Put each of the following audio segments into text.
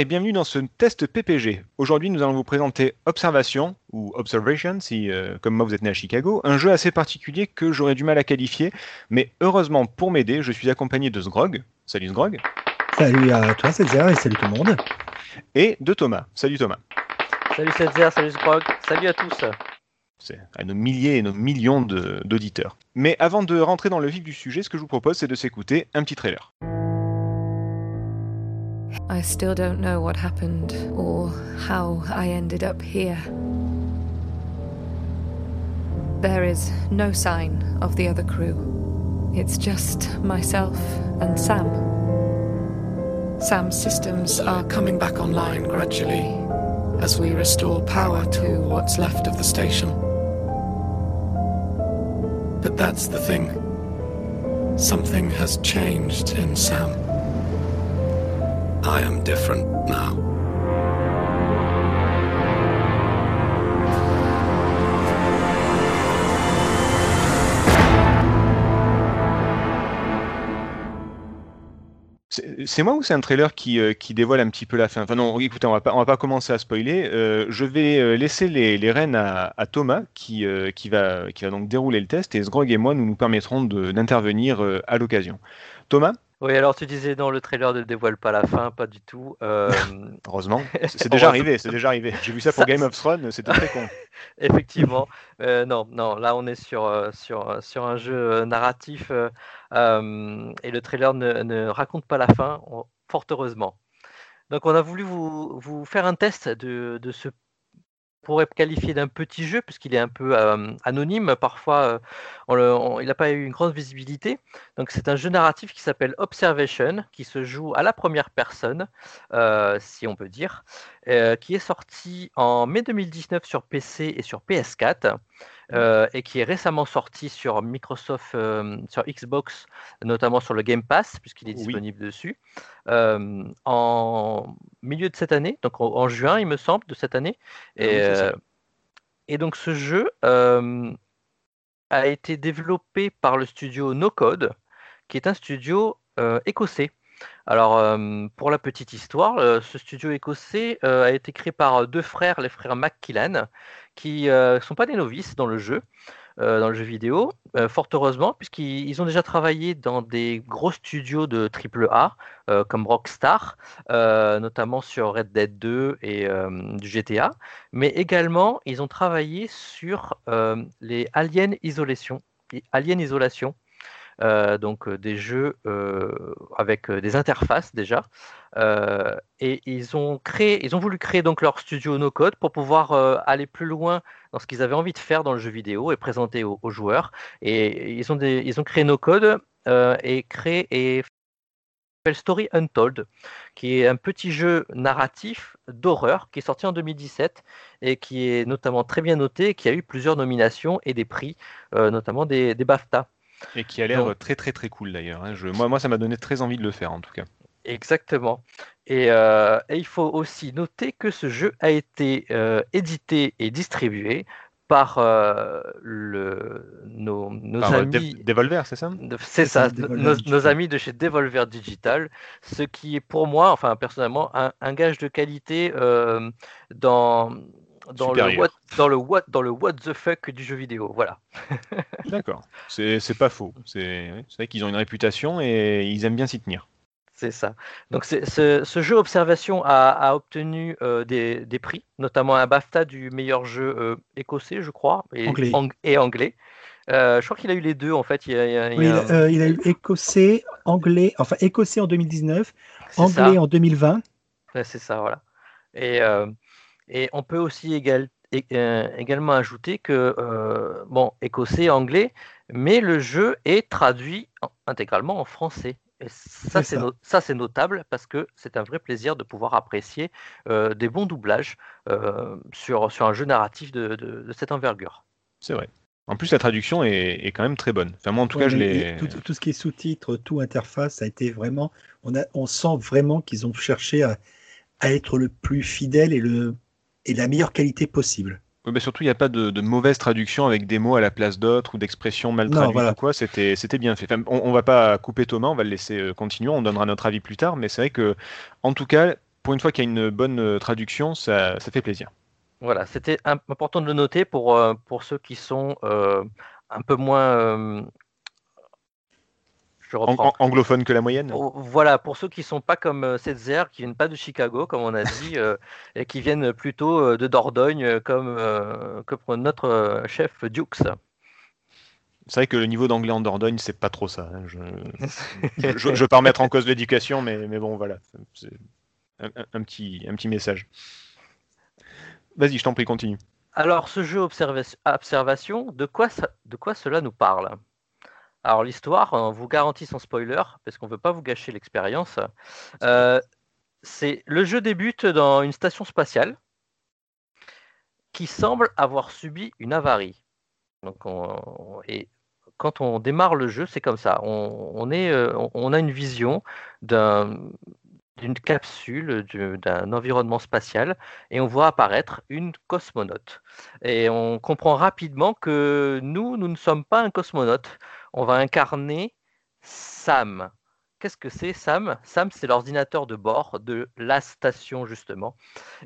et bienvenue dans ce test PPG. Aujourd'hui, nous allons vous présenter Observation, ou Observation, si, euh, comme moi vous êtes né à Chicago, un jeu assez particulier que j'aurais du mal à qualifier, mais heureusement pour m'aider, je suis accompagné de Sgrog. Salut Sgrog. Salut à toi, Césaire, et salut tout le monde. Et de Thomas. Salut Thomas. Salut Setzer, salut Sprog, salut à tous. C'est à nos milliers et nos millions d'auditeurs. Mais avant de rentrer dans le vif du sujet, ce que je vous propose, c'est de s'écouter un petit trailer. I still don't know what happened or how I ended up here. There is no sign of the other crew. It's just myself and Sam. Sam's systems are coming back online gradually as we restore power to what's left of the station. But that's the thing. Something has changed in Sam. I am different now. C'est moi ou c'est un trailer qui, euh, qui dévoile un petit peu la fin? Enfin non, écoutez, on va pas, va pas commencer à spoiler. Euh, je vais euh, laisser les, les rênes à, Thomas qui, qui, va, qui va donc dérouler le test et Sgrog et moi, nous nous permettrons d'intervenir à l'occasion. Thomas, Oui, alors tu disais dans le trailer ne dévoile pas la fin, pas du tout. Euh, heureusement, c'est déjà arrivé, c'est déjà arrivé. J'ai vu ça pour Ça- Game of Thrones, c'était très con. effectivement, euh, non, non, là on est sur, euh, sur, sur un jeu narratif euh, et le trailer ne, ne raconte pas la fin, on- fort heureusement. Donc on a voulu vous, vous faire un test de, de ce pourrait qualifier d'un petit jeu puisqu'il est un peu anonyme. Parfois, il n'a pas eu une grande visibilité. Donc c'est un jeu narratif qui s'appelle Observation, qui se joue à la première personne, si on peut dire, euh, qui est sorti en mai 2019 sur PC et sur PS4. euh, et qui est récemment sorti sur Microsoft, euh, sur Xbox, notamment sur le Game Pass, puisqu'il est Oui. disponible dessus, en milieu de cette année, donc en, en juin, il me semble, de cette année. Ah oui, Et, et donc ce jeu a été développé par le studio No Code, qui est un studio écossais. Alors, euh, pour la petite histoire, euh, ce studio écossais euh, a été créé par deux frères, les frères McKillan, qui ne sont pas des novices dans le jeu, dans le jeu vidéo, fort heureusement, puisqu'ils ils ont déjà travaillé dans des gros studios de AAA, euh, comme Rockstar, notamment sur Red Dead 2 et du GTA, mais également ils ont travaillé sur les Alien Isolation, donc euh, des jeux euh, avec euh, des interfaces déjà. Euh, et ils ont créé, ils ont voulu créer donc leur studio no code pour pouvoir euh, aller plus loin dans ce qu'ils avaient envie de faire dans le jeu vidéo et présenter aux, joueurs. Et ils ont, ils ont créé no code euh, et créé et Story Untold, qui est un petit jeu narratif d'horreur qui est sorti en 2017 et qui est notamment très bien noté, qui a eu plusieurs nominations et des prix, euh, notamment des, des BAFTA. Et qui a l'air Donc- très très très cool d'ailleurs. hein. Je- Moi, moi, ça m'a donné très envie de le faire en tout cas. Exactement. Et, euh, et il faut aussi noter que ce jeu a été euh, édité et distribué par euh, le, nos, nos Par, amis. Dev- Devolver, c'est ça? De- C'est ça, nos, amis de chez Devolver Digital, ce qui est pour moi, enfin personnellement, un, un gage de qualité euh, dans, dans, le what, dans, le what, dans le what the fuck du jeu vidéo. Voilà. D'accord. C'est c'est pas faux. C'est vrai qu'ils ont une réputation et ils aiment bien s'y tenir. C'est ça. Donc ce, ce jeu Observation a, a obtenu euh, des, des prix, notamment un BAFTA du meilleur jeu euh, écossais, je crois, et Anglais. ang- et anglais. Euh, je crois qu'il a eu les deux en fait. Il a, il y a- il y Oui, il, a- a, euh, il a eu écossais, anglais, enfin écossais en 2019, c'est ça. anglais en 2020. Ouais, c'est ça, voilà. Et, euh, et on peut aussi égal- euh, également ajouter que, euh, bon, écossais, anglais, mais le jeu est traduit en- intégralement en français. Et ça, C'est no- notable parce que c'est un vrai plaisir de pouvoir apprécier euh, des bons doublages euh, sur, sur un jeu narratif de, de- de cette envergure. C'est vrai. En plus, la traduction est, est quand même très bonne. Enfin, moi, en tout Ouais, cas, je l'ai. Tout, tout ce qui est sous-titres, tout interface, ça a été vraiment. On, a, on sent vraiment qu'ils ont cherché à, à être le plus fidèle et, le, et la meilleure qualité possible. Oui, bah, surtout, il n'y a pas de, de mauvaise traduction avec des mots à la place d'autres ou d'expressions mal Non, traduites voilà. ou quoi. C'était, c'était bien fait. Enfin, on, on va pas couper Thomas, on va le laisser euh, continuer. On donnera notre avis plus tard. Mais c'est vrai que, en tout cas, pour une fois qu'il y a une bonne euh, traduction, ça, ça fait plaisir. Voilà, c'était im- important de le noter pour, euh, pour ceux qui sont euh, un peu moins. euh, je reprends. anglophone que la moyenne. Oh, Voilà, pour ceux qui sont pas comme euh, Setzer, qui viennent pas de Chicago, comme on a dit, euh, et qui viennent plutôt euh, de Dordogne, euh, comme, euh, notre euh, chef Dukes. C'est vrai que le niveau d'anglais en Dordogne, c'est pas trop ça. hein. Je, je, je, pas remettre en cause l'éducation, mais, mais bon, voilà. C'est un, un- un petit, un petit message. Vas-y, je t'en prie, continue. Alors, ce jeu observa- observation, de quoi, ça- de quoi cela nous parle? Alors, l'histoire, on vous garantit sans spoiler, parce qu'on ne veut pas vous gâcher l'expérience. Euh, c'est le jeu débute dans une station spatiale qui semble avoir subi une avarie. Donc, on- et quand on démarre le jeu, c'est comme ça. On, on est, euh, on- a une vision d'un- d'une capsule, du- d'un environnement spatial et on voit apparaître une cosmonaute. Et on comprend rapidement que nous, nous ne sommes pas un cosmonaute. On va incarner Sam. Qu'est-ce que c'est Sam? Sam, c'est l'ordinateur de bord de la station, justement.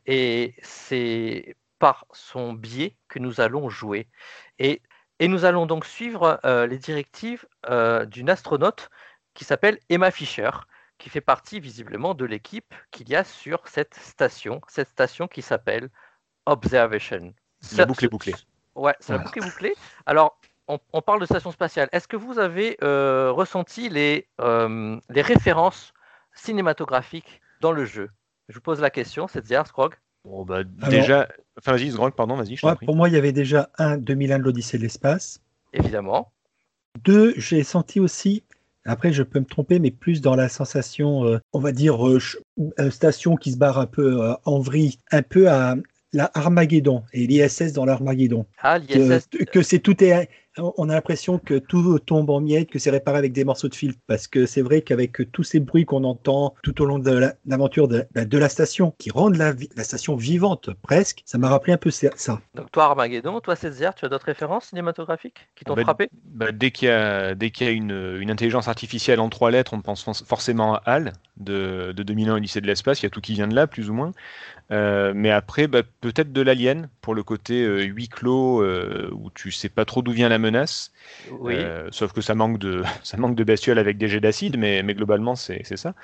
Et c'est par son biais que nous allons jouer. Et, et nous allons donc suivre euh, les directives euh, d'une astronaute qui s'appelle Emma Fisher qui fait partie visiblement de l'équipe qu'il y a sur cette station, cette station qui s'appelle Observation. La boucle est bouclée. Ouais, c'est la boucle est bouclée. Alors, on, on parle de station spatiale. Est-ce que vous avez euh, ressenti les, euh, les références cinématographiques dans le jeu? Je vous pose la question, c'est Zer, Scrog Bon, bah, Alors- déjà. Enfin, vas-y, Zgrog, pardon, vas-y, Ouais, pour moi, il y avait déjà un 2001 de l'Odyssée de l'espace. Évidemment. Deux, j'ai senti aussi, après je peux me tromper, mais plus dans la sensation, euh, on va dire, station qui se barre un peu euh, en vrille, un peu à la Armageddon et l'ISS dans l'Armageddon. Ah, Que, l'ISS. que c'est tout est, on a l'impression que tout tombe en miettes, que c'est réparé avec des morceaux de fil, parce que c'est vrai qu'avec tous ces bruits qu'on entend tout au long de la- l'aventure de, bah, de la station, qui rendent la, station vivante presque, ça m'a rappelé un peu ça. Donc, toi, Armageddon, toi, Setzer, tu as d'autres références cinématographiques qui t'ont Bah, frappé? Bah, dès qu'il y a, dès qu'il y a une, une intelligence artificielle en trois lettres, on pense for- forcément à HAL de, de 2001 Odyssée de l'espace. Il y a tout qui vient de là, plus ou moins. Euh, mais après, bah, peut-être de l'Alien pour le côté euh, huis clos euh, où tu sais pas trop d'où vient la menace. Oui. Euh, sauf que ça manque de, ça manque de bestioles avec des jets d'acide, mais, mais globalement c'est c'est ça.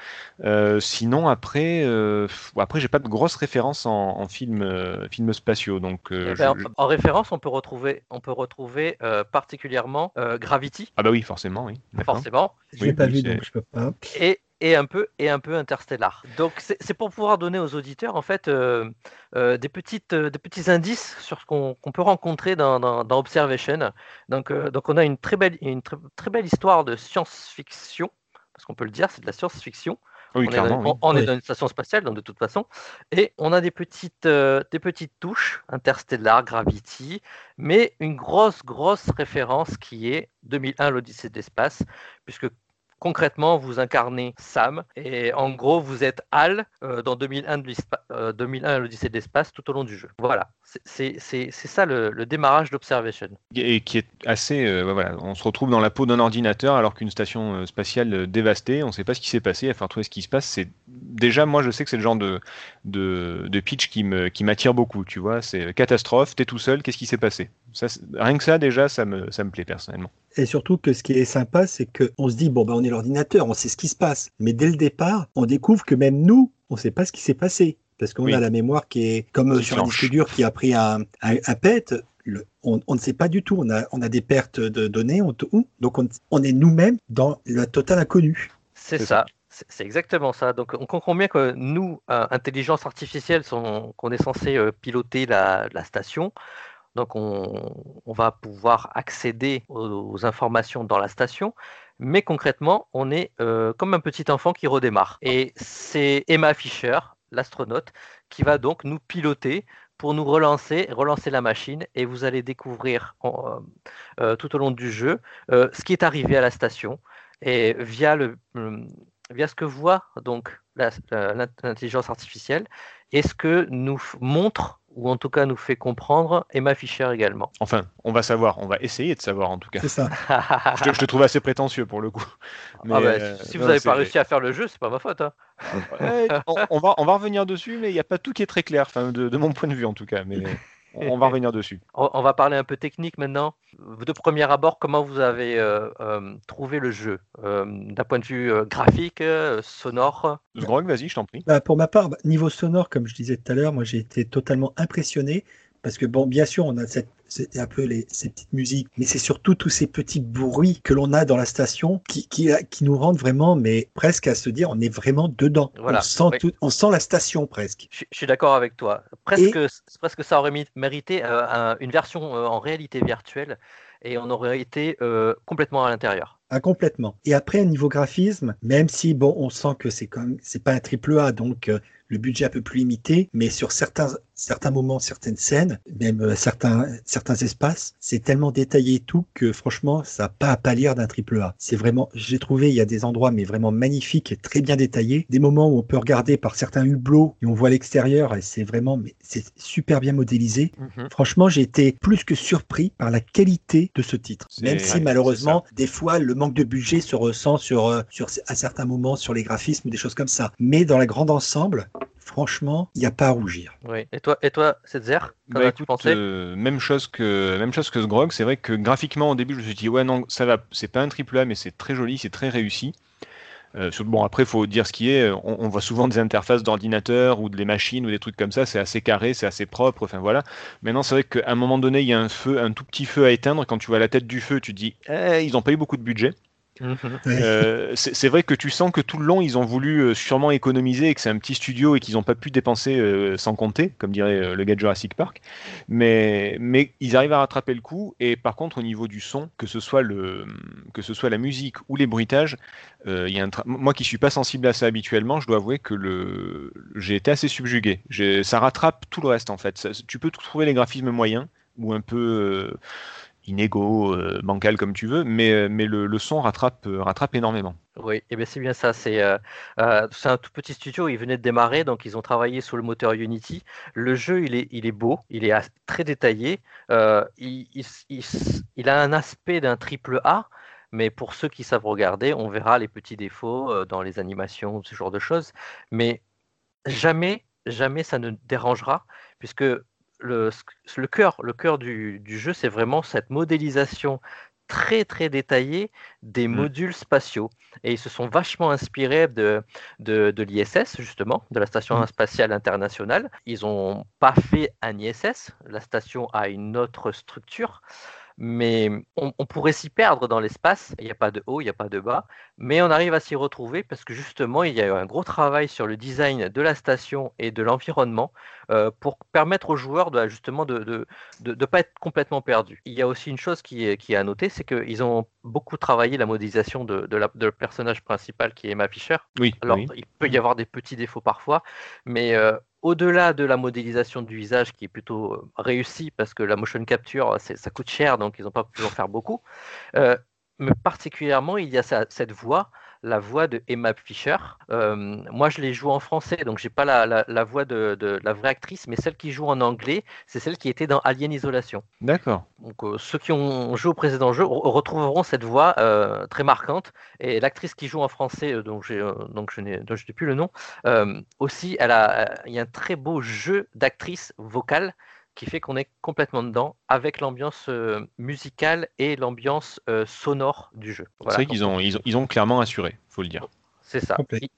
Euh, sinon après, euh, après j'ai pas de grosses références en, en films, euh, films spatiaux, donc euh, Eh ben, je- En référence, on peut retrouver, on peut retrouver euh, particulièrement euh, Gravity, ah bah oui forcément oui. forcément, Je Oui, l'ai pas oui, vu, donc je peux pas. et, et un peu et un peu Interstellar. Donc c'est pour pouvoir donner aux auditeurs en fait euh, euh, des petites euh, des petits indices sur ce qu'on peut rencontrer dans, dans, dans Observation. Donc euh, donc on a une très belle une très, très belle histoire de science-fiction parce qu'on peut le dire, c'est de la science-fiction. Oui on, est dans, oui. on- on est Oui. dans une station spatiale, donc de toute façon. Et on a des petites, euh, des petites touches, Interstellar, Gravity, mais une grosse, grosse référence qui est 2001, l'Odyssée de l'espace, puisque concrètement, vous incarnez Sam, et en gros, vous êtes Hal euh, dans 2001, de euh, 2001, l'Odyssée de l'espace tout au long du jeu. Voilà, C'est- ça le, démarrage d'Observation. et qui est assez euh, bah on se retrouve dans la peau d'un ordinateur alors qu'une station euh, spatiale dévastée on ne sait pas ce qui s'est passé. À faire trouver ce qui se passe c'est déjà moi je sais que c'est le genre de, pitch qui m'attire beaucoup tu vois. C'est catastrophe t'es tout seul qu'est-ce qui s'est passé? Ça rien que ça déjà ça me ça me plaît personnellement Et surtout que ce qui est sympa, c'est qu'on se dit, bon, ben, on est l'ordinateur, on sait ce qui se passe. Mais dès le départ, on découvre que même nous, on ne sait pas ce qui s'est passé. Parce qu'on Oui. a la mémoire qui est comme euh, Qui sur un flanche. disque dur qui a pris un, un, un pet. Le- on, on ne sait pas du tout. On a, on a des pertes de données. On, donc, on, on est nous-mêmes dans le total inconnu. C'est ça. C'est exactement ça. Donc, on comprend bien que nous, euh, intelligence artificielle, sont- qu'on est censé euh, piloter la, la station. Donc, on, va pouvoir accéder aux, informations dans la station. Mais concrètement, on est euh, comme un petit enfant qui redémarre. Et c'est Emma Fisher, l'astronaute, qui va donc nous piloter pour nous relancer, relancer la machine, et vous allez découvrir euh, euh, tout au long du jeu ce qui est arrivé à la station, et via le hum, via ce que voit donc l'intelligence artificielle, et ce que nous montre ou en tout cas nous fait comprendre Emma Fischer également? Enfin, on va savoir, on va essayer de savoir en tout cas. C'est ça. Je te, je te trouve assez prétentieux pour le coup. Mais, Ah bah, euh, si vous n'avez pas réussi à faire le jeu, c'est pas ma faute. hein. Ouais, on, on va, on va revenir dessus, mais il n'y a pas tout qui est très clair, enfin, de, de mon point de vue en tout cas. Mais on va revenir dessus. On on va parler un peu technique maintenant. De premier abord, comment vous avez euh, euh, trouvé le jeu Euh, D'un point de vue graphique, sonore? Zgrog, vas-y, je t'en prie. Bah, pour ma part, bah, niveau sonore, comme je disais tout à l'heure, moi j'ai été totalement impressionné parce que bon, bien sûr, on a cette, c'est un peu les, ces petites musiques, mais c'est surtout tous ces petits bruits que l'on a dans la station qui, qui, qui nous rendent vraiment, mais presque à se dire, on est vraiment dedans. Voilà, On sent oui. tout- on sent la station presque. Je, je suis d'accord avec toi. Presque, presque ça aurait mérité euh, un- une version euh, en réalité virtuelle et on aurait été euh, complètement à l'intérieur. Ah, complètement. Et après, niveau graphisme, même si bon, on sent que c'est comme c'est pas un triple A, donc euh, le budget un peu plus limité, mais sur certains certains moments, certaines scènes, même euh, certains certains espaces, c'est tellement détaillé et tout que franchement, ça n'a pas à pâlir d'un triple A. C'est vraiment, j'ai trouvé, il y a des endroits mais vraiment magnifiques et très bien détaillés, des moments où on peut regarder par certains hublots et on voit l'extérieur et c'est vraiment, mais c'est super bien modélisé. Franchement, j'ai été plus que surpris par la qualité de ce titre. Même si malheureusement, des fois, le manque de budget se ressent sur, euh, sur à certains moments sur les graphismes ou des choses comme ça. Mais dans la grande ensemble, franchement, il n'y a pas à rougir. Oui. Et toi, et toi, Setzer, Bah, as-tu écoute, pensé? euh, même chose que même chose que Zgrog. C'est vrai que graphiquement au début, je me suis dit ouais non, ça va, c'est pas un triple A, mais c'est très joli, c'est très réussi. Euh, bon après, faut dire ce qui est. On, on voit souvent des interfaces d'ordinateur ou des machines ou des trucs comme ça. C'est assez carré, c'est assez propre. Enfin voilà. Maintenant, c'est vrai qu'à un moment donné, il y a un feu, un tout petit feu à éteindre. Quand tu vois la tête du feu, tu te dis eh, ils ont pas eu beaucoup de budget. Mhm. Euh, c'est vrai que tu sens que tout le long, ils ont voulu euh, sûrement économiser et que c'est un petit studio et qu'ils n'ont pas pu dépenser euh, sans compter, comme dirait euh, le gars de Jurassic Park. Mais, mais ils arrivent à rattraper le coup. Et par contre, au niveau du son, que ce soit, le, que ce soit la musique ou les bruitages, euh, il y a un tra- moi qui suis pas sensible à ça habituellement, je dois avouer que le... j'ai été assez subjugué. Ça rattrape tout le reste en fait. Ça- tu peux trouver les graphismes moyens ou un peu euh, inégaux, euh, bancal comme tu veux, mais, euh, mais le, son rattrape, euh, rattrape énormément. Oui, et bien c'est bien ça. C'est euh, un tout petit studio. Ils venaient de démarrer, donc ils ont travaillé sur le moteur Unity. Le jeu, il est, il est beau, il est très détaillé. Il, il a un aspect d'un triple A, mais pour ceux qui savent regarder, on verra les petits défauts dans les animations, ce genre de choses. Mais jamais, jamais ça ne dérangera, puisque le, le cœur, le cœur du, du jeu, c'est vraiment cette modélisation très très détaillée des Mm. modules spatiaux. Et ils se sont vachement inspirés de, de, de l'ISS, justement, de la Station Mm. spatiale internationale. Ils n'ont pas fait un ISS, la station a une autre structure, mais on, on pourrait s'y perdre dans l'espace. Il n'y a pas de haut, il n'y a pas de bas, mais on arrive à s'y retrouver parce que justement, il y a eu un gros travail sur le design de la station et de l'environnement euh, pour permettre aux joueurs de, justement de ne de, de, de pas être complètement perdus. Il y a aussi une chose qui est, qui est à noter, c'est qu'ils ont beaucoup travaillé la modélisation de, de, la, de le personnage principal qui est Emma Fisher. Oui. Alors, oui. il peut y avoir des petits défauts parfois, mais euh, au-delà de la modélisation du visage qui est plutôt euh, réussie parce que la motion capture, ça coûte cher, donc ils n'ont pas pu en faire beaucoup. Euh, mais particulièrement, il y a cette voix, la voix de Emma Fisher. Euh, moi, je l'ai joué en français, donc j'ai pas la, la, la voix de, de, la vraie actrice, mais celle qui joue en anglais, c'est celle qui était dans Alien Isolation. D'accord. Donc euh, ceux qui ont joué au précédent jeu retrouveront cette voix euh, très marquante. Et l'actrice qui joue en français, euh, donc, donc je n'ai plus le nom, aussi, elle a, il y a un très beau jeu d'actrice vocale qui fait qu'on est complètement dedans avec l'ambiance euh, musicale et l'ambiance euh, sonore du jeu. Voilà. C'est vrai qu'ils ont, ils ont, ils ont clairement assuré, faut le dire. C'est ça. Ils,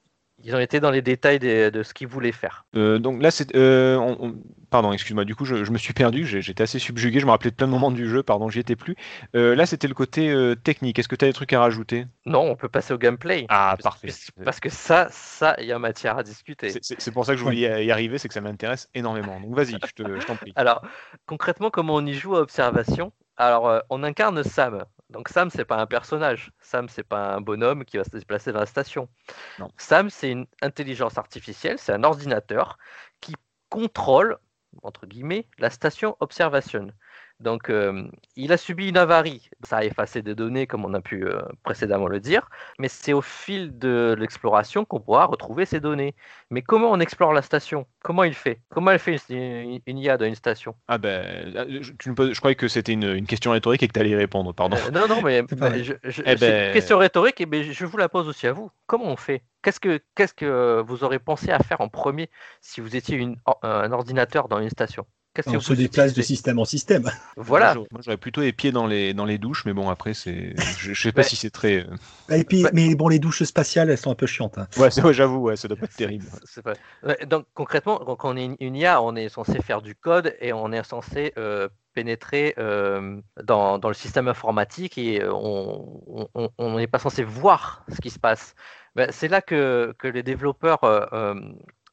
ils, ont été dans les détails des, de ce qu'ils voulaient faire. Euh, donc là, c'est. Euh, on, on... Pardon, excuse-moi, du coup, je, je, me suis perdu, j'étais assez subjugué, je me rappelais de plein de moments du jeu, pardon, j'y étais plus. Euh, là, c'était le côté technique. Est-ce que tu as des trucs à rajouter? Non, on peut passer au gameplay. Ah, parce, parfait. Parce que ça, ça, il y a matière à discuter. C'est pour ça que je voulais y arriver, c'est que ça m'intéresse énormément. Donc vas-y, je t'en prie. Alors, concrètement, comment on y joue à observation? Alors, on incarne Sam. Donc Sam, c'est pas un personnage. Sam, c'est pas un bonhomme qui va se déplacer dans la station. Non. Sam, c'est une intelligence artificielle, c'est un ordinateur qui contrôle entre guillemets, la station Observation. Donc, euh, il a subi une avarie. Ça a effacé des données, comme on a pu euh, précédemment le dire, mais c'est au fil de l'exploration qu'on pourra retrouver ces données. Mais comment on explore la station? Comment il fait? Comment elle fait une, une IA dans une station? Ah ben, je, tu me poses- je croyais que c'était une, une question rhétorique et que tu allais y répondre, pardon. Euh, Non, non, mais je- je- Eh c'est ben- une question rhétorique, et ben, je vous la pose aussi à vous. Comment on fait? Qu'est-ce que, qu'est-ce que vous aurez pensé à faire en premier si vous étiez une- un ordinateur dans une station? On se déplace de système en système. Voilà. Moi, j'aurais- plutôt les pieds dans les, dans les douches, mais bon, après, c'est, je, je sais pas Ouais. si c'est très. euh, Et puis, Bah- mais bon, les douches spatiales, elles sont un peu chiantes. hein. Ouais, c'est- ouais, j'avoue, ouais, ça doit pas être terrible. C'est pas- Ouais, Donc concrètement, quand on est une, IA, on est censé faire du code et on est censé euh, pénétrer euh, dans, dans le système informatique et on on- on n'est pas censé voir ce qui se passe. Ben, c'est là que, que les développeurs euh,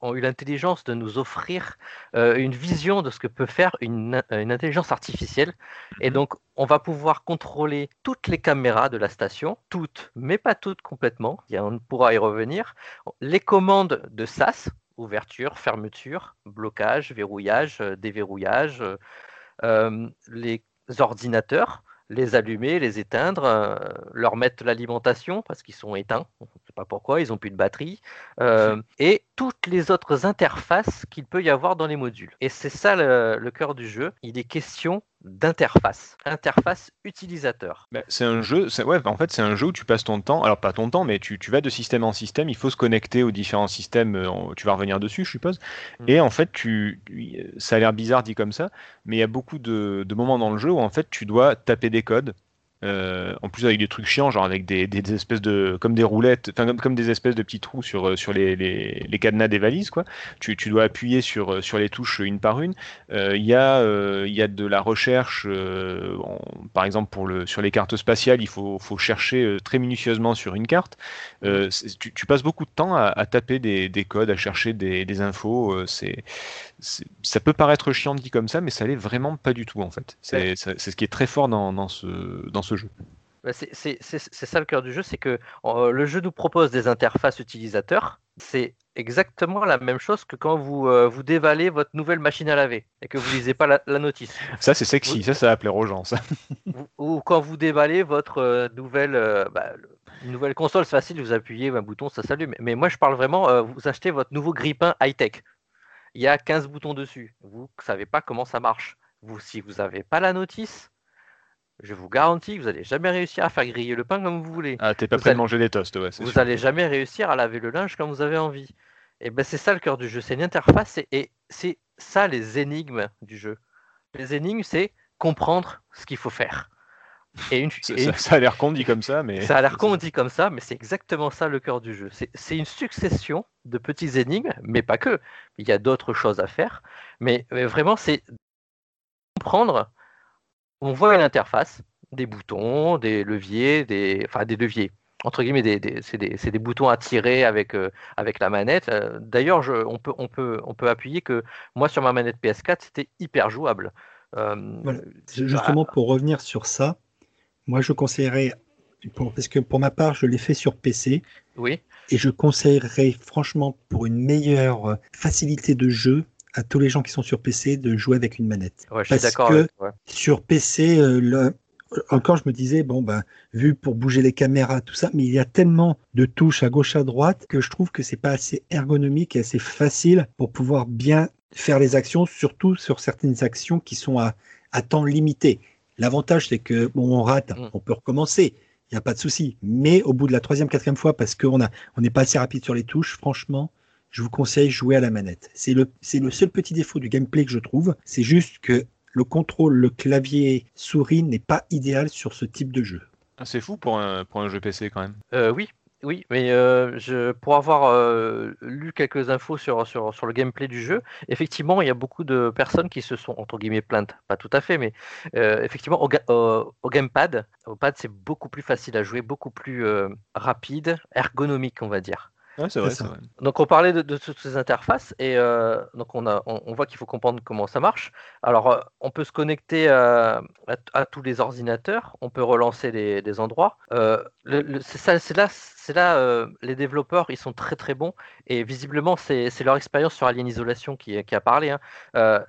ont eu l'intelligence de nous offrir euh, une vision de ce que peut faire une, une intelligence artificielle. Et Mhm. donc, on va pouvoir contrôler toutes les caméras de la station, toutes, mais pas toutes complètement, et on pourra y revenir. Les commandes de SAS, ouverture, fermeture, blocage, verrouillage, euh, déverrouillage, euh, euh, les ordinateurs, les allumer, les éteindre, euh, leur mettre l'alimentation parce qu'ils sont éteints, pas pourquoi, ils n'ont plus de batterie, euh, et toutes les autres interfaces qu'il peut y avoir dans les modules. Et c'est ça le, le cœur du jeu, il est question d'interface, interface utilisateur. Bah, c'est un jeu, c'est- ouais, en fait, c'est un jeu où tu passes ton temps, alors pas ton temps, mais tu, tu vas de système en système, il faut se connecter aux différents systèmes, euh, tu vas revenir dessus, je suppose. Mm. Et en fait, tu, tu- ça a l'air bizarre dit comme ça, mais il y a beaucoup de, de moments dans le jeu où en fait, tu dois taper des codes. Euh, en plus avec des trucs chiants, genre avec des, des- des espèces de comme des roulettes, enfin comme, comme des espèces de petits trous sur, euh, sur les, les, les cadenas des valises quoi. Tu, tu dois appuyer sur, euh, sur les touches une par une. Euh, Il y, a, euh, il y a de la recherche, en- par exemple pour le, sur les cartes spatiales, il faut, faut chercher très minutieusement sur une carte. Tu, tu passes beaucoup de temps à, à taper des, des codes, à chercher des, des infos. c'est, ça peut paraître chiant dit comme ça, mais ça l'est vraiment pas du tout en fait. C'est, ce qui est très fort dans, dans, ce, dans ce jeu. Bah, C'est ça le cœur du jeu, c'est que euh, le jeu nous propose des interfaces utilisateurs. C'est exactement la même chose que quand vous, euh, vous dévalez votre nouvelle machine à laver et que vous lisez pas la, la notice. Ça c'est sexy, ça ça va plaire aux gens. Ça. Ou- Ou quand vous déballez votre euh, nouvelle, bah, nouvelle console, c'est facile, vous appuyez un bouton, ça s'allume. Mais moi je parle vraiment, vous achetez votre nouveau grippin high-tech. Il y a 15 boutons dessus. Vous ne savez pas comment ça marche. Vous, si vous n'avez pas la notice, je vous garantis que vous n'allez jamais réussir à faire griller le pain comme vous voulez. Ah t'es pas Vous prêt de manger des toasts, ouais. Vous n'allez jamais réussir à laver le linge quand vous avez envie. Et ben c'est ça le cœur du jeu, c'est une interface et, et c'est ça les énigmes du jeu. Les énigmes, c'est comprendre ce qu'il faut faire. Et une, Ça, et une- ça- ça a l'air con dit comme ça, mais ça a l'air con dit comme ça, mais c'est exactement ça le cœur du jeu. C'est c'est une succession de petits énigmes, mais pas que. Il y a d'autres choses à faire. Mais, mais vraiment, c'est comprendre. On voit une interface, des boutons, des leviers, des, enfin des leviers. Entre guillemets, des, des- c'est des, c'est des boutons à tirer avec, euh, avec la manette. Euh, D'ailleurs, je- on, peut, on, peut, on peut appuyer que moi, sur ma manette PS4, c'était hyper jouable. Euh, Voilà. Justement, pour revenir sur ça, moi je conseillerais, pour- parce que pour ma part, je l'ai fait sur PC, oui, et je conseillerais franchement pour une meilleure facilité de jeu à tous les gens qui sont sur PC de jouer avec une manette. ouais, je suis Parce que- avec. Sur PC, euh, le- encore je me disais, bon, ben, vu pour bouger les caméras, tout ça, mais il y a tellement de touches à gauche, à droite, que je trouve que c'est pas assez ergonomique et assez facile pour pouvoir bien faire les actions, surtout sur certaines actions qui sont à, à temps limité. L'avantage, c'est que, bon, on rate, Mm. on peut recommencer. Il n'y a pas de souci. Mais au bout de la troisième, quatrième fois, parce qu'on a, on n'est pas assez rapide sur les touches, franchement, je vous conseille de jouer à la manette. C'est le, c'est le seul petit défaut du gameplay que je trouve. C'est juste que le contrôle, le clavier souris n'est pas idéal sur ce type de jeu. Ah, c'est fou pour un, pour un jeu PC quand même. Euh, oui, oui, mais euh, je, pour avoir euh, lu quelques infos sur, sur, sur le gameplay du jeu, effectivement, il y a beaucoup de personnes qui se sont, entre guillemets, plaintes. Pas tout à fait, mais euh, effectivement, au, ga- au- au gamepad, au pad, c'est beaucoup plus facile à jouer, beaucoup plus euh, rapide, ergonomique, on va dire. Ouais, c'est vrai. Donc on parlait de, de toutes ces interfaces et euh, donc on, a, on, on voit qu'il faut comprendre comment ça marche. Alors euh, on peut se connecter à, à, à tous les ordinateurs, on peut relancer des, des endroits. Euh, c'est là, c'est là euh, les développeurs ils sont très très bons et visiblement c'est leur expérience sur Alien Isolation qui, qui a parlé. hein. Euh,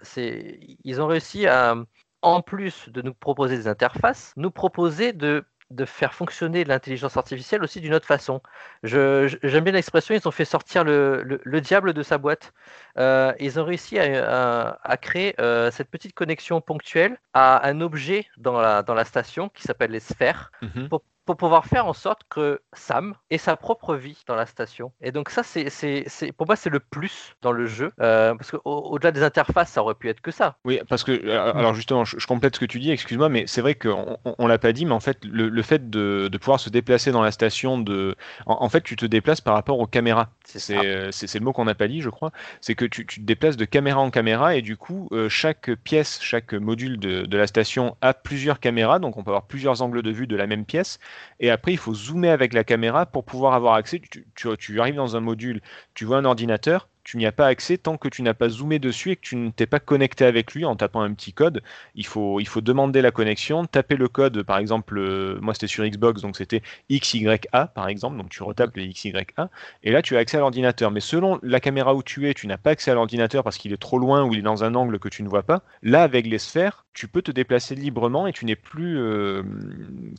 ils ont réussi à en plus de nous proposer des interfaces, nous proposer de de faire fonctionner l'intelligence artificielle aussi d'une autre façon. J'aime bien l'expression, ils ont fait sortir le, le- le diable de sa boîte. Euh, ils ont réussi à, à- à créer euh, cette petite connexion ponctuelle à un objet dans la, dans la station qui s'appelle les sphères Mhm. pour, pour pouvoir faire en sorte que Sam ait sa propre vie dans la station. Et donc ça, c'est, c'est, c'est- pour moi, c'est le plus dans le jeu. euh, parce qu'au-delà des interfaces, ça aurait pu être que ça. Oui, parce que, euh, alors justement, je, je complète ce que tu dis, excuse-moi, mais c'est vrai qu'on on, on l'a pas dit, mais en fait, le, le fait de, de pouvoir se déplacer dans la station, de, en, en fait, tu te déplaces par rapport aux caméras. C'est C'est ça. euh, c'est- c'est le mot qu'on n'a pas dit, je crois. C'est que tu, tu te déplaces de caméra en caméra et du coup, euh, chaque pièce, chaque module de, de la station a plusieurs caméras, donc on peut avoir plusieurs angles de vue de la même pièce. Et après, il faut zoomer avec la caméra pour pouvoir avoir accès. Tu, tu- arrives dans un module, tu vois un ordinateur, tu n'y as pas accès tant que tu n'as pas zoomé dessus et que tu ne t'es pas connecté avec lui en tapant un petit code. Il faut, il faut demander la connexion, taper le code, par exemple, euh, moi c'était sur Xbox, donc c'était XYA par exemple, donc tu retapes le XYA, et là tu as accès à l'ordinateur. Mais selon la caméra où tu es, tu n'as pas accès à l'ordinateur parce qu'il est trop loin ou il est dans un angle que tu ne vois pas. Là, avec les sphères, tu peux te déplacer librement et tu n'es plus euh,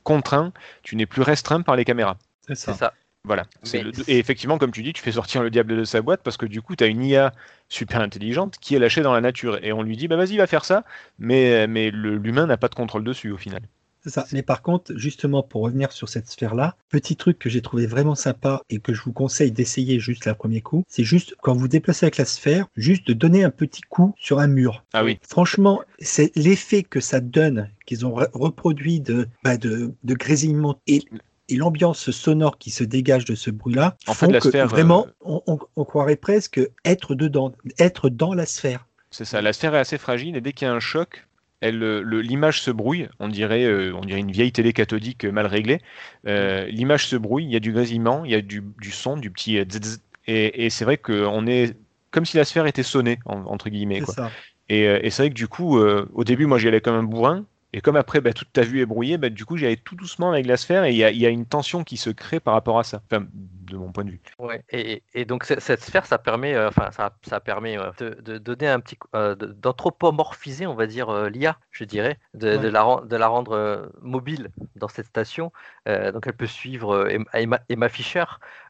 contraint, tu n'es plus restreint par les caméras. C'est ça. Voilà. Mais le- Et effectivement, comme tu dis, tu fais sortir le diable de sa boîte parce que du coup, tu as une IA super intelligente qui est lâchée dans la nature. Et on lui dit, bah vas-y, va faire ça. Mais, mais le- l'humain n'a pas de contrôle dessus au final. C'est ça. Mais par contre, justement, pour revenir sur cette sphère-là, petit truc que j'ai trouvé vraiment sympa et que je vous conseille d'essayer juste la premier coup, c'est juste quand vous déplacez avec la sphère, juste de donner un petit coup sur un mur. Ah oui. Franchement, c'est l'effet que ça donne, qu'ils ont re- reproduit de, bah, de, de grésillement et, et l'ambiance sonore qui se dégage de ce bruit-là, En fait, font la que sphère, vraiment, euh, on, on- on croirait presque être dedans, être dans la sphère. C'est ça. La sphère est assez fragile et dès qu'il y a un choc, euh, l'image se brouille. On dirait, euh, on dirait une vieille télé cathodique mal réglée. Euh, l'image se brouille. Il y a du grésillement, il y a du, du son, du petit zzz, et, et c'est vrai qu'on est comme si la sphère était sonnée en- entre guillemets. C'est quoi. ça. Et, et c'est vrai que du coup, euh, au début, moi j'y allais comme un bourrin. Et comme après, bah, toute ta vue est brouillée, bah, du coup, j'y allais tout doucement avec la sphère et il y y a une tension qui se crée par rapport à ça. Enfin, de mon point de vue. Ouais. Et, et donc ce- cette sphère, ça permet, euh, enfin ça, ça permet euh, de, de donner un petit, euh, d'anthropomorphiser, on va dire euh, l'IA, je dirais, de, la, de la rendre mobile dans cette station. Donc elle peut suivre Emma, Emma-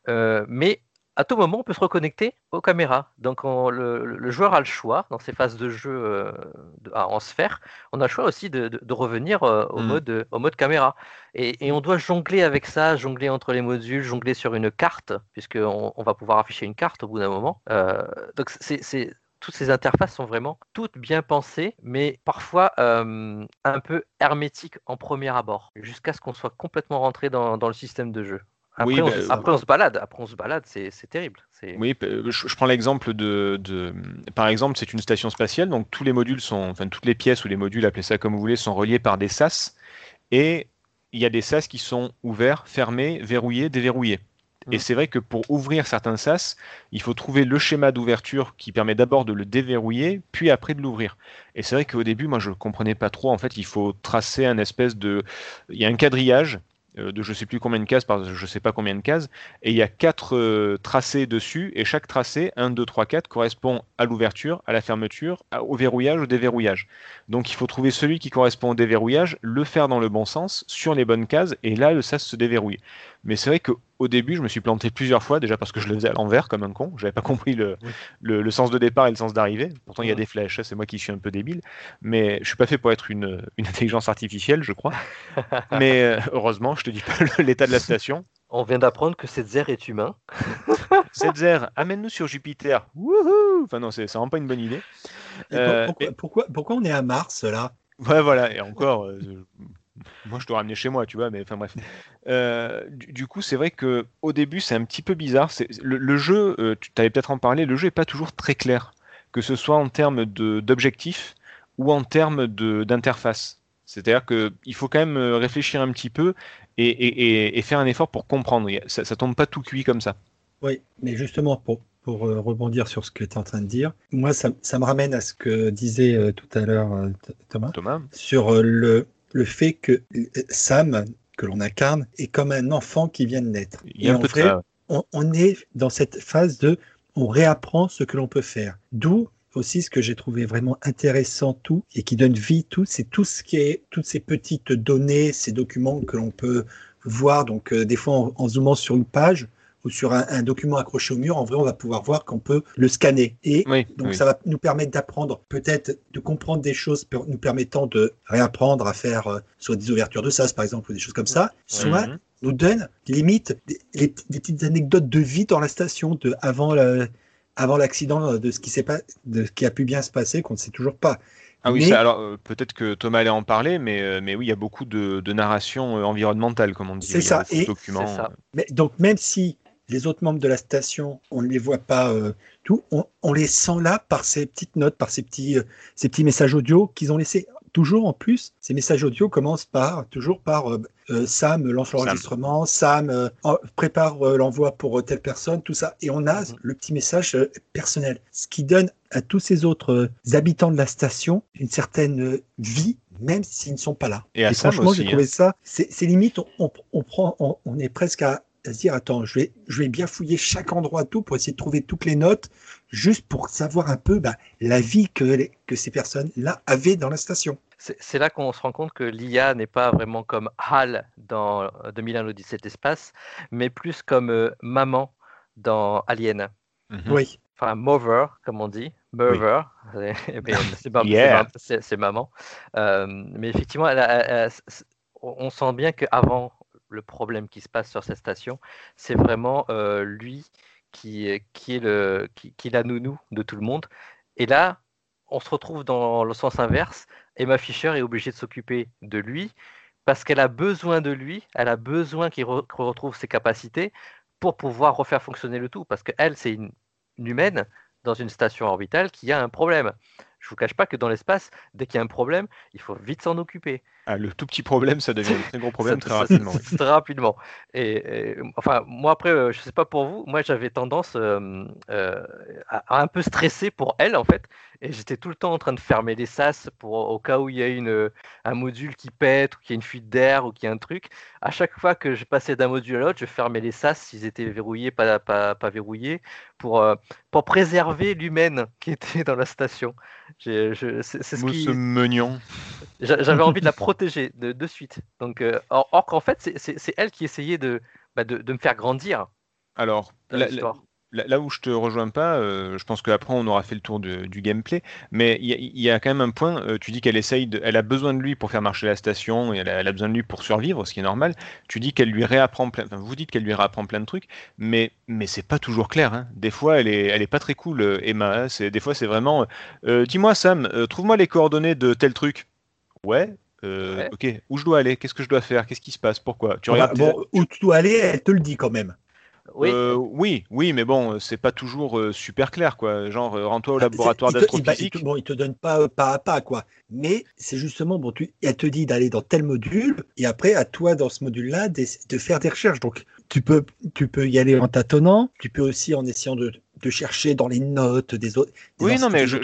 Euh, mais à tout moment, on peut se reconnecter aux caméras. Donc on- le, le joueur a le choix dans ces phases de jeu euh, de- ah, en sphère. On a le choix aussi de, de- de revenir euh, au, Mm. mode, euh, au mode caméra. Et, et on doit jongler avec ça, jongler entre les modules, jongler sur une carte, puisqu'on on va pouvoir afficher une carte au bout d'un moment. Euh, donc c'est- toutes ces interfaces sont vraiment toutes bien pensées, mais parfois euh, un peu hermétiques en premier abord, jusqu'à ce qu'on soit complètement rentré dans, dans le système de jeu. Après, Oui, on, bah, se- après on se balade, après on se balade, c'est, c'est terrible. Oui, p- je, prends l'exemple de, de- Par exemple, c'est une station spatiale, donc tous les modules sont. Enfin, toutes les pièces ou les modules, appelez ça comme vous voulez, sont reliés par des sas. Et il y a des sas qui sont ouverts, fermés, verrouillés, déverrouillés. Et Mm. c'est vrai que pour ouvrir certains sas, il faut trouver le schéma d'ouverture qui permet d'abord de le déverrouiller, puis après de l'ouvrir. Et c'est vrai qu'au début, moi, je ne comprenais pas trop. En fait, il faut tracer un espèce de. Il y a un quadrillage euh, de je sais plus combien de cases, par je sais pas combien de cases, et il y a quatre euh, tracés dessus, et chaque tracé, 1, 2, 3, 4, correspond à l'ouverture, à la fermeture, au verrouillage, au déverrouillage. Donc il faut trouver celui qui correspond au déverrouillage, le faire dans le bon sens, sur les bonnes cases, et là, le sas se déverrouille. Mais c'est vrai qu'au début, je me suis planté plusieurs fois, déjà parce que je le faisais à l'envers comme un con, j'avais pas compris le, Oui. le, le sens de départ et le sens d'arrivée. Pourtant, il y a des flèches, c'est moi qui suis un peu débile, mais je suis pas fait pour être une, une intelligence artificielle, je crois. Mais euh, heureusement, je te dis pas l'état de la station. On vient d'apprendre que Setzer est humain. Setzer, amène-nous sur Jupiter. Wouhou Enfin non, c'est vraiment pas une bonne idée. Euh, pour- pourquoi, pourquoi, pourquoi on est à Mars là? Ouais, voilà, et encore, euh, moi je dois ramener chez moi, tu vois, mais enfin bref. Euh, du, du coup, c'est vrai que au début, c'est un petit peu bizarre. Le, le jeu, euh, tu t'avais peut-être en parlé, le jeu est pas toujours très clair, que ce soit en termes d'objectifs ou en termes d'interface. C'est-à-dire qu'il faut quand même euh, réfléchir un petit peu et, et- et- et faire un effort pour comprendre. Ça, ça tombe pas tout cuit comme ça. Oui, mais justement, pour, pour rebondir sur ce que tu es en train de dire, moi, ça, ça me ramène à ce que disait tout à l'heure Th- Thomas, Thomas sur le, le fait que euh, Sam, que l'on incarne, est comme un enfant qui vient de naître. Il y a Et un en peu de vrai, ça. on, on est dans cette phase de on réapprend ce que l'on peut faire. D'où aussi ce que j'ai trouvé vraiment intéressant tout et qui donne vie tout, c'est tout ce qui est toutes ces petites données, ces documents que l'on peut voir. Donc euh, des fois en, en zoomant sur une page ou sur un, un document accroché au mur, en vrai on va pouvoir voir qu'on peut le scanner et Oui, donc oui. ça va nous permettre d'apprendre, peut-être de comprendre des choses, nous permettant de réapprendre à faire euh, soit des ouvertures de sas par exemple ou des choses comme ça, soit Mhm. nous donne limite des, les- des petites anecdotes de vie dans la station de avant le- avant l'accident de ce qui s'est pas de ce qui a pu bien se passer qu'on ne sait toujours pas. Ah oui, Mais- ça, alors euh, peut-être que Thomas allait en parler, mais, euh, mais oui, il y a beaucoup de, de narration euh, environnementale, comme on dit. Ça, et-. C'est ça. Mais donc même si les autres membres de la station, on ne les voit pas euh, tout, on, on les sent là par ces petites notes, par ces petits, euh, ces petits messages audio qu'ils ont laissés. Toujours en plus, ces messages audio commencent par toujours par euh, Sam lance l'enregistrement, Sam en- prépare l'envoi pour telle personne, tout ça. Et on a Mhm. le petit message personnel, ce qui donne à tous ces autres habitants de la station une certaine vie, même s'ils ne sont pas là. Et à Sam franchement, j'ai hein. trouvé ça, c'est c'est limite, on, on, on prend, on, on est presque à, à se dire, attends, je vais, je vais bien fouiller chaque endroit tout pour essayer de trouver toutes les notes, juste pour savoir un peu bah, la vie que, les- que ces personnes-là avaient dans la station. C'est là qu'on se rend compte que l'IA n'est pas vraiment comme HAL dans euh, 2001 l'Odyssée de l'espace, mais plus comme euh, maman dans Alien. Mhm. Oui, Enfin, Mover, comme on dit. Mover. Mais C'est Yeah. maman. Euh, mais effectivement, elle a- elle a- c- on on sent bien qu'avant le problème qui se passe sur cette station, c'est vraiment euh, lui qui, est- qui est le, qui, est la nounou de tout le monde. Et là, on se retrouve dans le sens inverse. Emma Fischer est obligée de s'occuper de lui parce qu'elle a besoin de lui, elle a besoin qu'il re- qu'il retrouve ses capacités pour pouvoir refaire fonctionner le tout. Parce qu'elle, c'est une, une humaine dans une station orbitale qui a un problème. Je vous cache pas que dans l'espace, dès qu'il y a un problème, il faut vite s'en occuper. Ah, le tout petit problème, ça devient un très gros problème Ça- très ça- rapidement. oui. Très rapidement. Et, et, enfin, moi après, euh, je sais pas pour vous, moi j'avais tendance euh, euh, à, à un peu stresser pour elle en fait, et j'étais tout le temps en train de fermer les sas pour au cas où il y a une un module qui pète ou qu'il y a une fuite d'air ou qu'il y a un truc. À chaque fois que je passais d'un module à l'autre, je fermais les sas s'ils étaient verrouillés, pas pas, pas verrouillés, pour euh, pour préserver l'humaine qui était dans la station. C'est ce qui J'avais envie de la protéger de, de suite. Donc, euh, or, or qu'en fait, c'est- elle qui essayait de, bah, de, de me faire grandir Alors, dans là, où je te rejoins pas, euh, je pense qu'après on aura fait le tour du gameplay, mais il y, a- il y a quand même un point. euh, tu dis qu'elle essaye, de, elle a besoin de lui pour faire marcher la station et elle a, elle a besoin de lui pour survivre, ce qui est normal. Tu dis qu'elle lui réapprend plein, enfin, vous dites qu'elle lui réapprend plein de trucs, mais mais c'est pas toujours clair. hein. Des fois, elle est, elle est pas très cool, euh, Emma. hein. C'est des fois, c'est vraiment, euh, dis-moi Sam, euh, trouve-moi les coordonnées de tel truc. Ouais. Euh, Ouais. Ok, où je dois aller? Qu'est-ce que je dois faire? Qu'est-ce qui se passe? Pourquoi? Tu Enfin, regardes tes- bon, où tu dois aller, elle te le dit quand même. Oui, euh, oui, oui, mais bon, c'est pas toujours euh, super clair, quoi. Genre, euh, rends-toi au Ah, laboratoire bah, il d'astrophysique. te- Bon, il te donne pas euh, pas à pas, quoi. Mais c'est justement, bon, tu, elle te dit d'aller dans tel module, et après, à toi, dans ce module-là, d'ess- de faire des recherches. Donc, tu peux, tu peux y aller en tâtonnant, tu peux aussi en essayant de, de chercher dans les notes des autres. des Oui, non, mais je,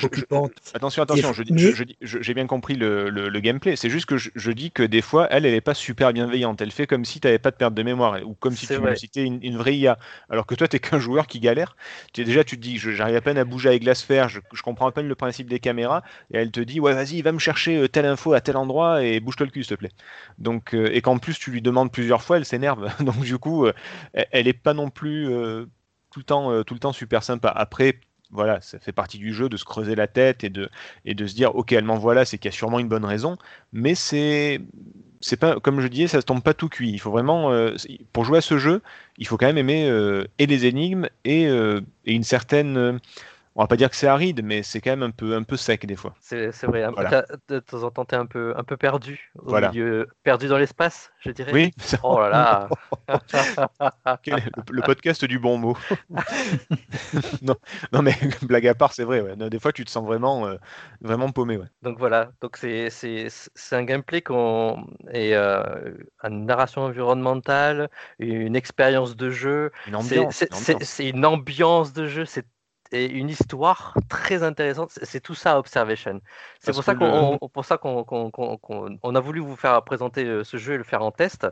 attention, attention, Et- je je- je dis- je- j'ai bien compris le, le- le gameplay. C'est juste que je, je dis que des fois, elle, elle est pas super bienveillante. Elle fait comme si tu n'avais pas de perte de mémoire, ou comme si tu vrai. citais une, une vraie IA. Alors que toi, tu qu'un joueur qui galère. Tu, déjà, tu te dis, je- j'arrive à peine à bouger avec la sphère, je, je comprends à peine le principe des caméras, et elle te dit, ouais, vas-y, va me chercher euh, telle info à tel endroit et bouge-toi le cul, s'il te plaît. Donc, euh, et qu'en plus, tu lui demandes plusieurs fois, elle s'énerve. Donc, du coup, euh, elle, elle est pas non plus euh, tout, le temps, euh, tout le temps super sympa. Après, voilà, ça fait partie du jeu de se creuser la tête et de, et de se dire, ok, elle m'envoie là, c'est qu'il y a sûrement une bonne raison, mais c'est. C'est pas, comme je disais, ça se tombe pas tout cuit. Il faut vraiment, euh, pour jouer à ce jeu, il faut quand même aimer euh, et les énigmes et, et une certaine, on va pas dire que c'est aride, mais c'est quand même un peu, un peu sec des fois. C'est vrai. Voilà. De temps en temps, t'es un peu, un peu perdu au Voilà. milieu, perdu dans l'espace, je dirais. Oui, Oh là le, le podcast du bon mot? non, non, mais blague à part, c'est vrai. ouais. Des fois, tu te sens vraiment, euh, vraiment paumé. Ouais. Donc voilà, donc c'est c'est c'est un gameplay qu'on et euh, une narration environnementale, une expérience de jeu, c'est une ambiance de jeu, c'est et une histoire très intéressante. C'est tout ça Observation. C'est pour le- pour ça qu'on qu'on- qu'on- qu'on- on a voulu vous faire présenter euh, ce jeu et le faire en test.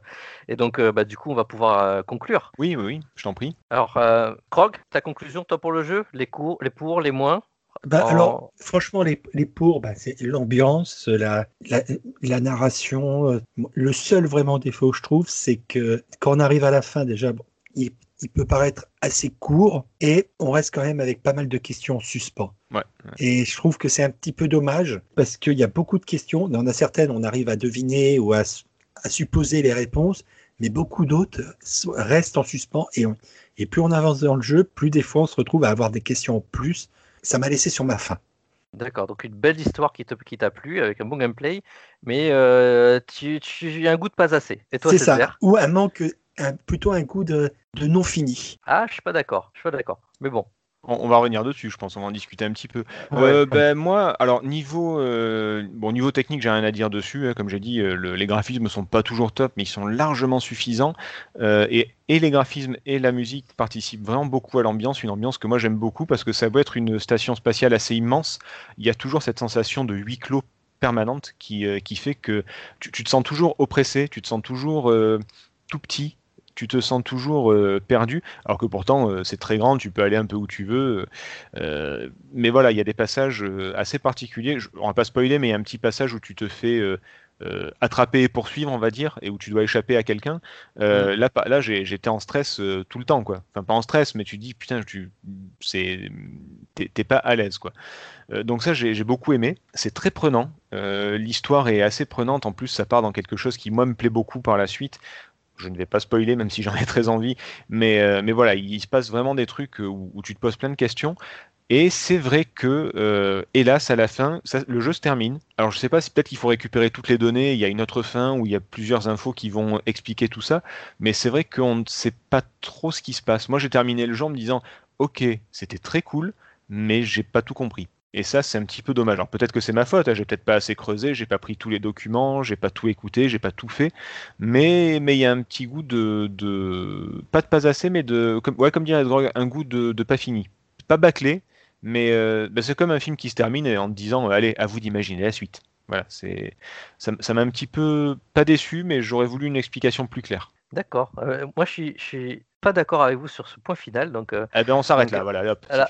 Et donc euh, bah, du coup on va pouvoir euh, conclure. Oui, oui, oui, je t'en prie. Alors euh, Krog, ta conclusion toi pour le jeu, les cours, les pour, les moins? Bah, Alors, franchement, les, les pour, bah, c'est l'ambiance, la, la, la narration. Le seul vraiment défaut que je trouve, c'est que quand on arrive à la fin, déjà, bon, il, il peut paraître assez court et on reste quand même avec pas mal de questions en suspens. Ouais. Et je trouve que c'est un petit peu dommage parce qu'il y a beaucoup de questions. Il y en a certaines, on arrive à deviner ou à, supposer les réponses, mais beaucoup d'autres restent en suspens. Et, on- et plus on avance dans le jeu, plus des fois on se retrouve à avoir des questions en plus. Ça m'a laissé sur ma faim. D'accord, donc une belle histoire qui te- qui t'a plu avec un bon gameplay, mais euh, tu, tu as un goût de pas assez. Et toi, C'est c'est ça. clair Ou un manque, un- plutôt un goût de, de non fini. Ah, je suis pas d'accord. Je suis pas d'accord. Mais bon. On, on va revenir dessus, je pense. On va en discuter un petit peu. Ouais. Euh, ben, moi, alors niveau, euh, bon, niveau technique, j'ai rien à dire dessus. hein. Comme j'ai dit, euh, le- les graphismes sont pas toujours top, mais ils sont largement suffisants. Euh, et, et les graphismes et la musique participent vraiment beaucoup à l'ambiance, une ambiance que moi j'aime beaucoup parce que ça peut être une station spatiale assez immense. Il y a toujours cette sensation de huis clos permanente qui, euh, qui fait que tu, tu te sens toujours oppressé, tu te sens toujours euh, tout petit. Tu te sens toujours euh, perdu, alors que pourtant euh, c'est très grand, tu peux aller un peu où tu veux. Euh, mais voilà, il y a des passages assez particuliers. Je, on va pas spoiler, mais il y a un petit passage où tu te fais attraper et poursuivre, on va dire, et où tu dois échapper à quelqu'un. Là, là j'étais en stress tout le temps, quoi. Enfin, pas en stress, mais tu te dis, putain, tu, t'es pas à l'aise, quoi. Donc ça, j'ai beaucoup aimé. C'est très prenant. L'histoire est assez prenante. En plus, ça part dans quelque chose qui, moi, me plaît beaucoup par la suite. Je ne vais pas spoiler, même si j'en ai très envie. Mais, euh, mais voilà, il, se passe vraiment des trucs euh, où, tu te poses plein de questions. Et c'est vrai que, euh, hélas, à la fin, le jeu se termine. Alors, je sais pas si peut-être qu'il faut récupérer toutes les données, il y a une autre fin où il y a plusieurs infos qui vont expliquer tout ça, mais c'est vrai qu'on ne sait pas trop ce qui se passe. Moi, j'ai terminé le jeu en me disant, ok, c'était très cool, mais j'ai pas tout compris. Et ça, c'est un petit peu dommage. Alors peut-être que c'est ma faute, hein, j'ai peut-être pas assez creusé, j'ai pas pris tous les documents, j'ai pas tout écouté, j'ai pas tout fait, mais mais il y a un petit goût de, pas de pas assez, mais de comme ouais comme dirait Edgar, un goût de, pas fini, pas bâclé, mais euh, bah, c'est comme un film qui se termine en te disant allez à vous d'imaginer la suite. Voilà, c'est ça m'a un petit peu pas déçu, mais j'aurais voulu une explication plus claire. D'accord. Euh, moi, je suis pas d'accord avec vous sur ce point final. Donc, euh, Eh ben on s'arrête là, voilà, hop. c'est voilà.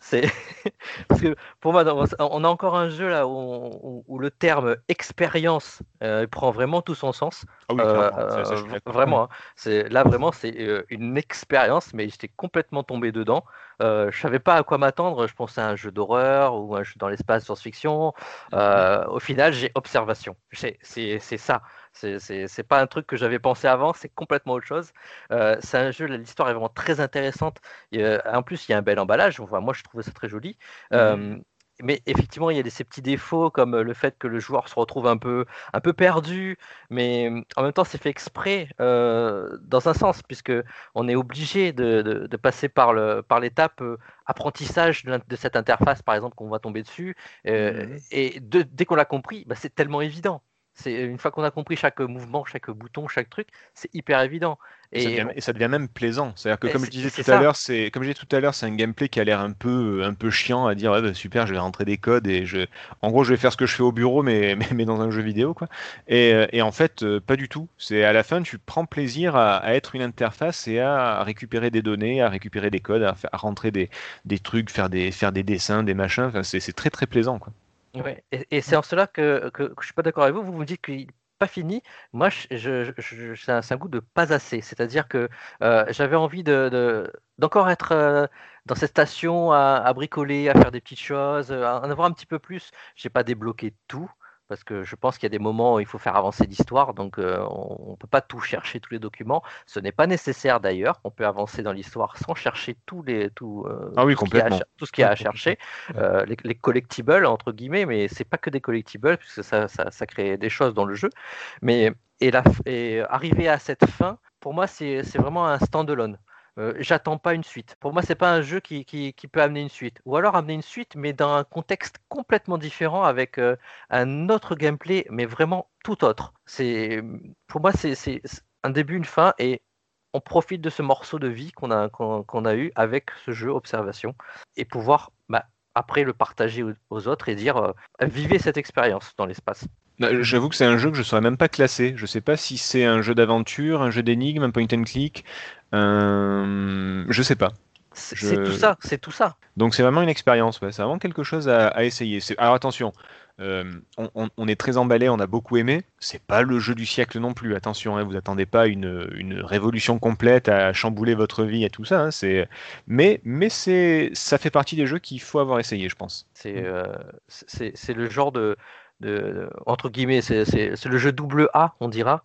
c'est parce que pour moi, on a encore un jeu là où, le terme expérience euh, prend vraiment tout son sens. Ah oui, Euh, ça, ça, vraiment, hein. c'est là vraiment c'est une expérience, mais j'étais complètement tombé dedans. Je savais pas à quoi m'attendre. Je pensais à un jeu d'horreur ou un jeu dans l'espace science-fiction. Au final, j'ai observation. C'est ça. C'est- pas un truc que j'avais pensé avant. C'est complètement autre chose. Euh, c'est un jeu. L'histoire est vraiment très intéressante. Et, euh, en plus, il y a un bel emballage. Enfin, moi, je trouvais ça très joli. Euh, mais effectivement, il y a des, ces petits défauts comme euh, le fait que le joueur se retrouve un peu, un peu perdu, mais euh, en même temps, c'est fait exprès euh, dans un sens, puisque on est obligé de, de- de passer par l'étape euh, apprentissage de, cette interface, par exemple, qu'on va tomber dessus. euh, Mhm. Et dès qu'on l'a compris, bah, c'est tellement évident. C'est une fois qu'on a compris chaque mouvement, chaque bouton, chaque truc, c'est hyper évident. Et, ça devient, et ça devient même plaisant. C'est-à-dire que, comme je disais tout à l'heure, c'est comme je disais tout à l'heure, c'est un gameplay qui a l'air un peu, un peu chiant à dire. Ouais, bah, super, je vais rentrer des codes et je, en gros, je vais faire ce que je fais au bureau, mais, mais, mais dans un jeu vidéo, quoi. Et, euh, et en fait, euh, pas du tout. C'est à la fin, tu prends plaisir à, à être une interface et à récupérer des données, à récupérer des codes, à, à rentrer des, des trucs, faire des, faire des dessins, des machins. Enfin, c'est c'est très très plaisant, quoi. Ouais, et, et c'est en cela que, que, que je suis pas d'accord avec vous. Vous vous dites qu'il n'est pas fini. Moi, je, je, je- c'est un, goût de pas assez. C'est-à-dire que euh, j'avais envie de, de- d'encore être euh, dans cette station à, à bricoler, à faire des petites choses, à en avoir un petit peu plus. J'ai pas débloqué tout. Parce que je pense qu'il y a des moments où il faut faire avancer l'histoire, donc euh, on ne peut pas tout chercher, tous les documents. Ce n'est pas nécessaire d'ailleurs, on peut avancer dans l'histoire sans chercher tous les, tout, euh, Ah oui, tout ce qu'il y a à complètement. cher- tout ce qu'il y a à chercher, euh, les, les collectibles, entre guillemets, mais c'est pas que des collectibles, puisque ça, ça, ça crée des choses dans le jeu. Mais et, la, et arriver à cette fin, pour moi, c'est vraiment un standalone. Euh, J'attends pas une suite. Pour moi, c'est pas un jeu qui, qui, peut amener une suite. Ou alors amener une suite, mais dans un contexte complètement différent, avec euh, un autre gameplay, mais vraiment tout autre. C'est Pour moi, c'est un début, une fin, et on profite de ce morceau de vie qu'on a, qu'on a eu avec ce jeu Observation, et pouvoir bah, après le partager aux, autres et dire euh, vivez cette expérience dans l'espace. Bah, J'avoue que c'est un jeu que je saurais même pas classer. Je sais pas si c'est un jeu d'aventure, un jeu d'énigmes, un point and click. Un... Je sais pas. C'est Je- tout ça, c'est tout ça. Donc c'est vraiment une expérience, ouais. c'est vraiment quelque chose à, à essayer. Alors attention, euh, on, on- on est très emballé, on a beaucoup aimé. C'est pas le jeu du siècle non plus. Attention, hein, vous attendez pas une, une révolution complète à chambouler votre vie et tout ça. hein, c'est... Mais, mais c'est, ça fait partie des jeux qu'il faut avoir essayé, je pense. C'est euh, c'est le genre de, de- entre guillemets, c'est le jeu double A, on dira,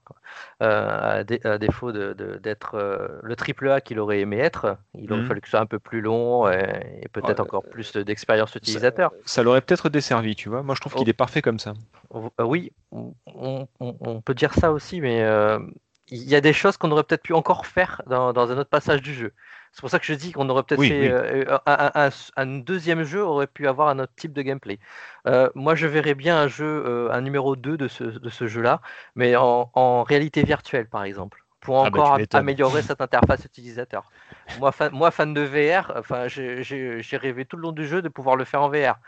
euh, à, dé- à défaut d'être euh, le triple A qu'il aurait aimé être. Il aurait Mhm. fallu que ce soit un peu plus long et, et peut-être Ouais, encore plus d'expérience utilisateur. Ça l'aurait peut-être desservi, tu vois. Moi, je trouve qu'il Oh. est parfait comme ça. Euh, Oui, on, on- on peut dire ça aussi, mais euh, il y a des choses qu'on aurait peut-être pu encore faire dans, dans un autre passage du jeu. C'est pour ça que je dis qu'on aurait peut-être Oui, fait oui. euh, un, un- un- un deuxième jeu aurait pu avoir un autre type de gameplay. Euh, moi, je verrais bien un jeu, euh, un numéro 2 de ce, de ce jeu-là, mais en, en réalité virtuelle, par exemple, pour Ah bah, encore améliorer cette interface utilisateur. Moi, fan, moi, fan de VR, enfin, j'ai- rêvé tout le long du jeu de pouvoir le faire en VR.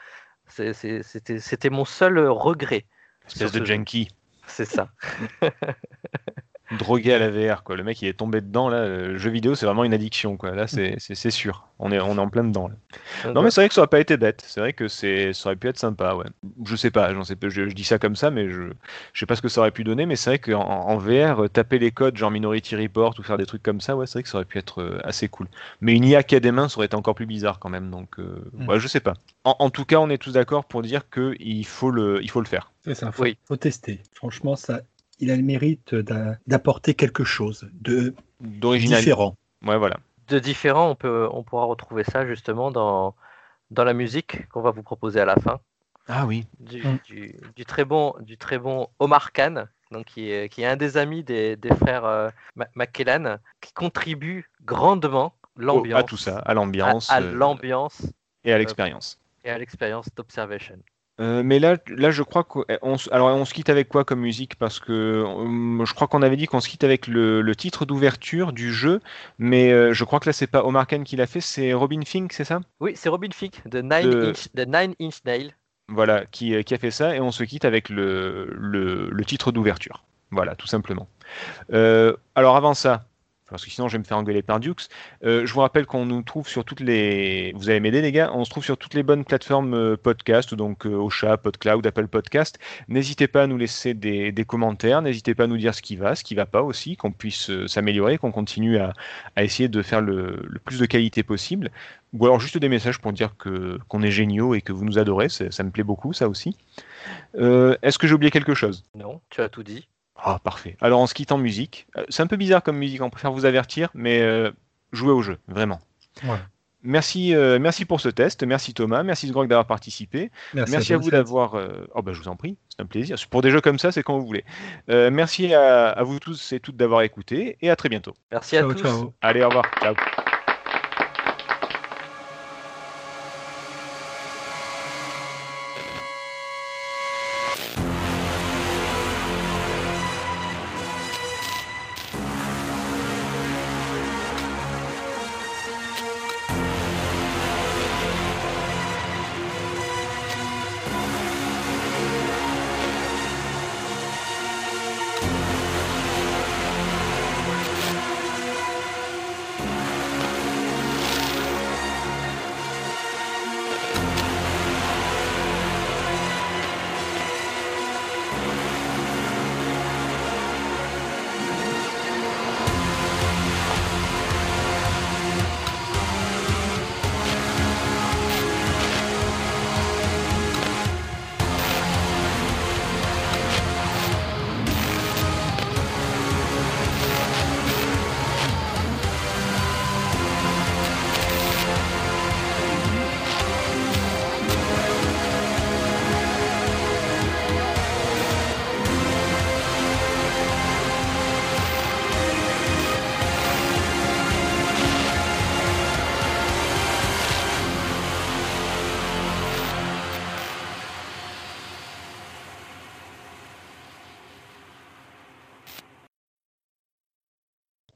C'était mon seul regret. Espèce de ce junkie. C'est ça. drogué à la VR, quoi. Le mec, il est tombé dedans, là. Le jeu vidéo, c'est vraiment une addiction, quoi. Là, c'est sûr. On est, on est en plein dedans, là. Non, mais c'est vrai que ça aurait pas été bête. C'est vrai que c'est, ça aurait pu être sympa, ouais. Je sais pas, sais pas. Je, je dis ça comme ça, mais je, je sais pas ce que ça aurait pu donner. Mais c'est vrai qu'en en VR, euh, taper les codes, genre Minority Report ou faire des trucs comme ça, ouais, c'est vrai que ça aurait pu être euh, assez cool. Mais une IA qui a des mains, ça aurait été encore plus bizarre quand même. Donc, euh, Mm. ouais, je sais pas. En, en tout cas, on est tous d'accord pour dire que il faut le, il faut le faire. C'est ça, faut, Oui. faut tester. Franchement, ça, il a le mérite d'a- d'apporter quelque chose de D'original. différent. Ouais, voilà. de différent, on, peut, on pourra retrouver ça justement dans, dans la musique qu'on va vous proposer à la fin. Ah oui. Du, Mm. du- du très, bon, du très bon Omar Khan, donc qui, est, qui est un des amis des, des frères euh, McKellan, qui contribue grandement l'ambiance, à tout ça, à l'ambiance à, à euh, l'ambiance et à l'expérience. et à l'expérience d'observation. Euh, mais là, là, je crois qu'on alors on se quitte avec quoi comme musique? Parce que euh, je crois qu'on avait dit qu'on se quitte avec le, le titre d'ouverture du jeu, mais euh, je crois que là c'est pas Omar Khan qui l'a fait, c'est Robin Fink, c'est ça? Oui, c'est Robin Fick de Nine, De- Inch, de Nine Inch Nail. Voilà, qui, qui a fait ça, et on se quitte avec le, le, le titre d'ouverture. Voilà, tout simplement. Euh, alors avant ça, parce que sinon je vais me faire engueuler par Dukes, euh, je vous rappelle qu'on nous trouve sur toutes les... Vous allez m'aider les gars, on se trouve sur toutes les bonnes plateformes euh, podcast, donc euh, Ocha, PodCloud, Apple Podcast. N'hésitez pas à nous laisser des, commentaires, n'hésitez pas à nous dire ce qui va, ce qui va pas aussi, qu'on puisse s'améliorer, qu'on continue à, essayer de faire le, plus de qualité possible. Ou alors juste des messages pour dire que qu'on est géniaux et que vous nous adorez, ça me plaît beaucoup, ça aussi. Est-ce que j'ai oublié quelque chose? Non, tu as tout dit. Ah, parfait. Alors on se quitte en musique. Euh, C'est un peu bizarre comme musique, on préfère vous avertir, mais euh, jouez au jeu, vraiment. Ouais. Merci, euh, merci pour ce test, merci Thomas, merci Sgrog d'avoir participé, merci, à, vous d'avoir... euh, Oh bah je vous en prie, c'est un plaisir. Pour des jeux comme ça, c'est quand vous voulez. Euh, merci à, à vous tous et toutes d'avoir écouté, et à très bientôt. Merci à Ciao, tous. ciao. Allez, au revoir. Ciao.